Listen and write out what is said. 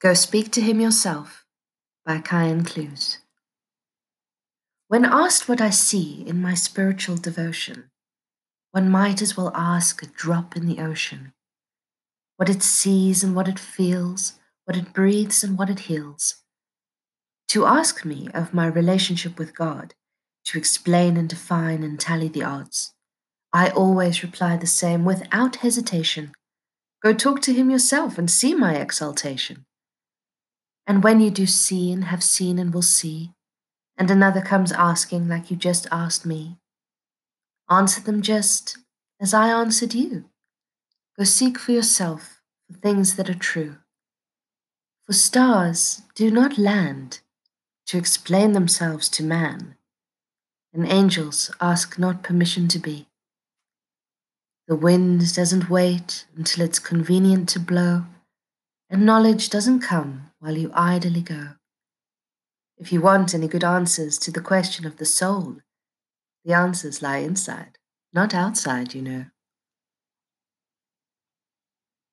Go Speak to Him Yourself by Kyan Clues. When asked what I see in my spiritual devotion, one might as well ask a drop in the ocean. What it sees and what it feels, what it breathes and what it heals. To ask me of my relationship with God, to explain and define and tally the odds, I always reply the same without hesitation. Go talk to him yourself and see my exaltation. And when you do see and have seen and will see, and another comes asking like you just asked me, answer them just as I answered you. Go seek for yourself for things that are true. For stars do not land to explain themselves to man, and angels ask not permission to be. The wind doesn't wait until it's convenient to blow, and knowledge doesn't come while you idly go. If you want any good answers to the question of the soul, the answers lie inside, not outside, you know.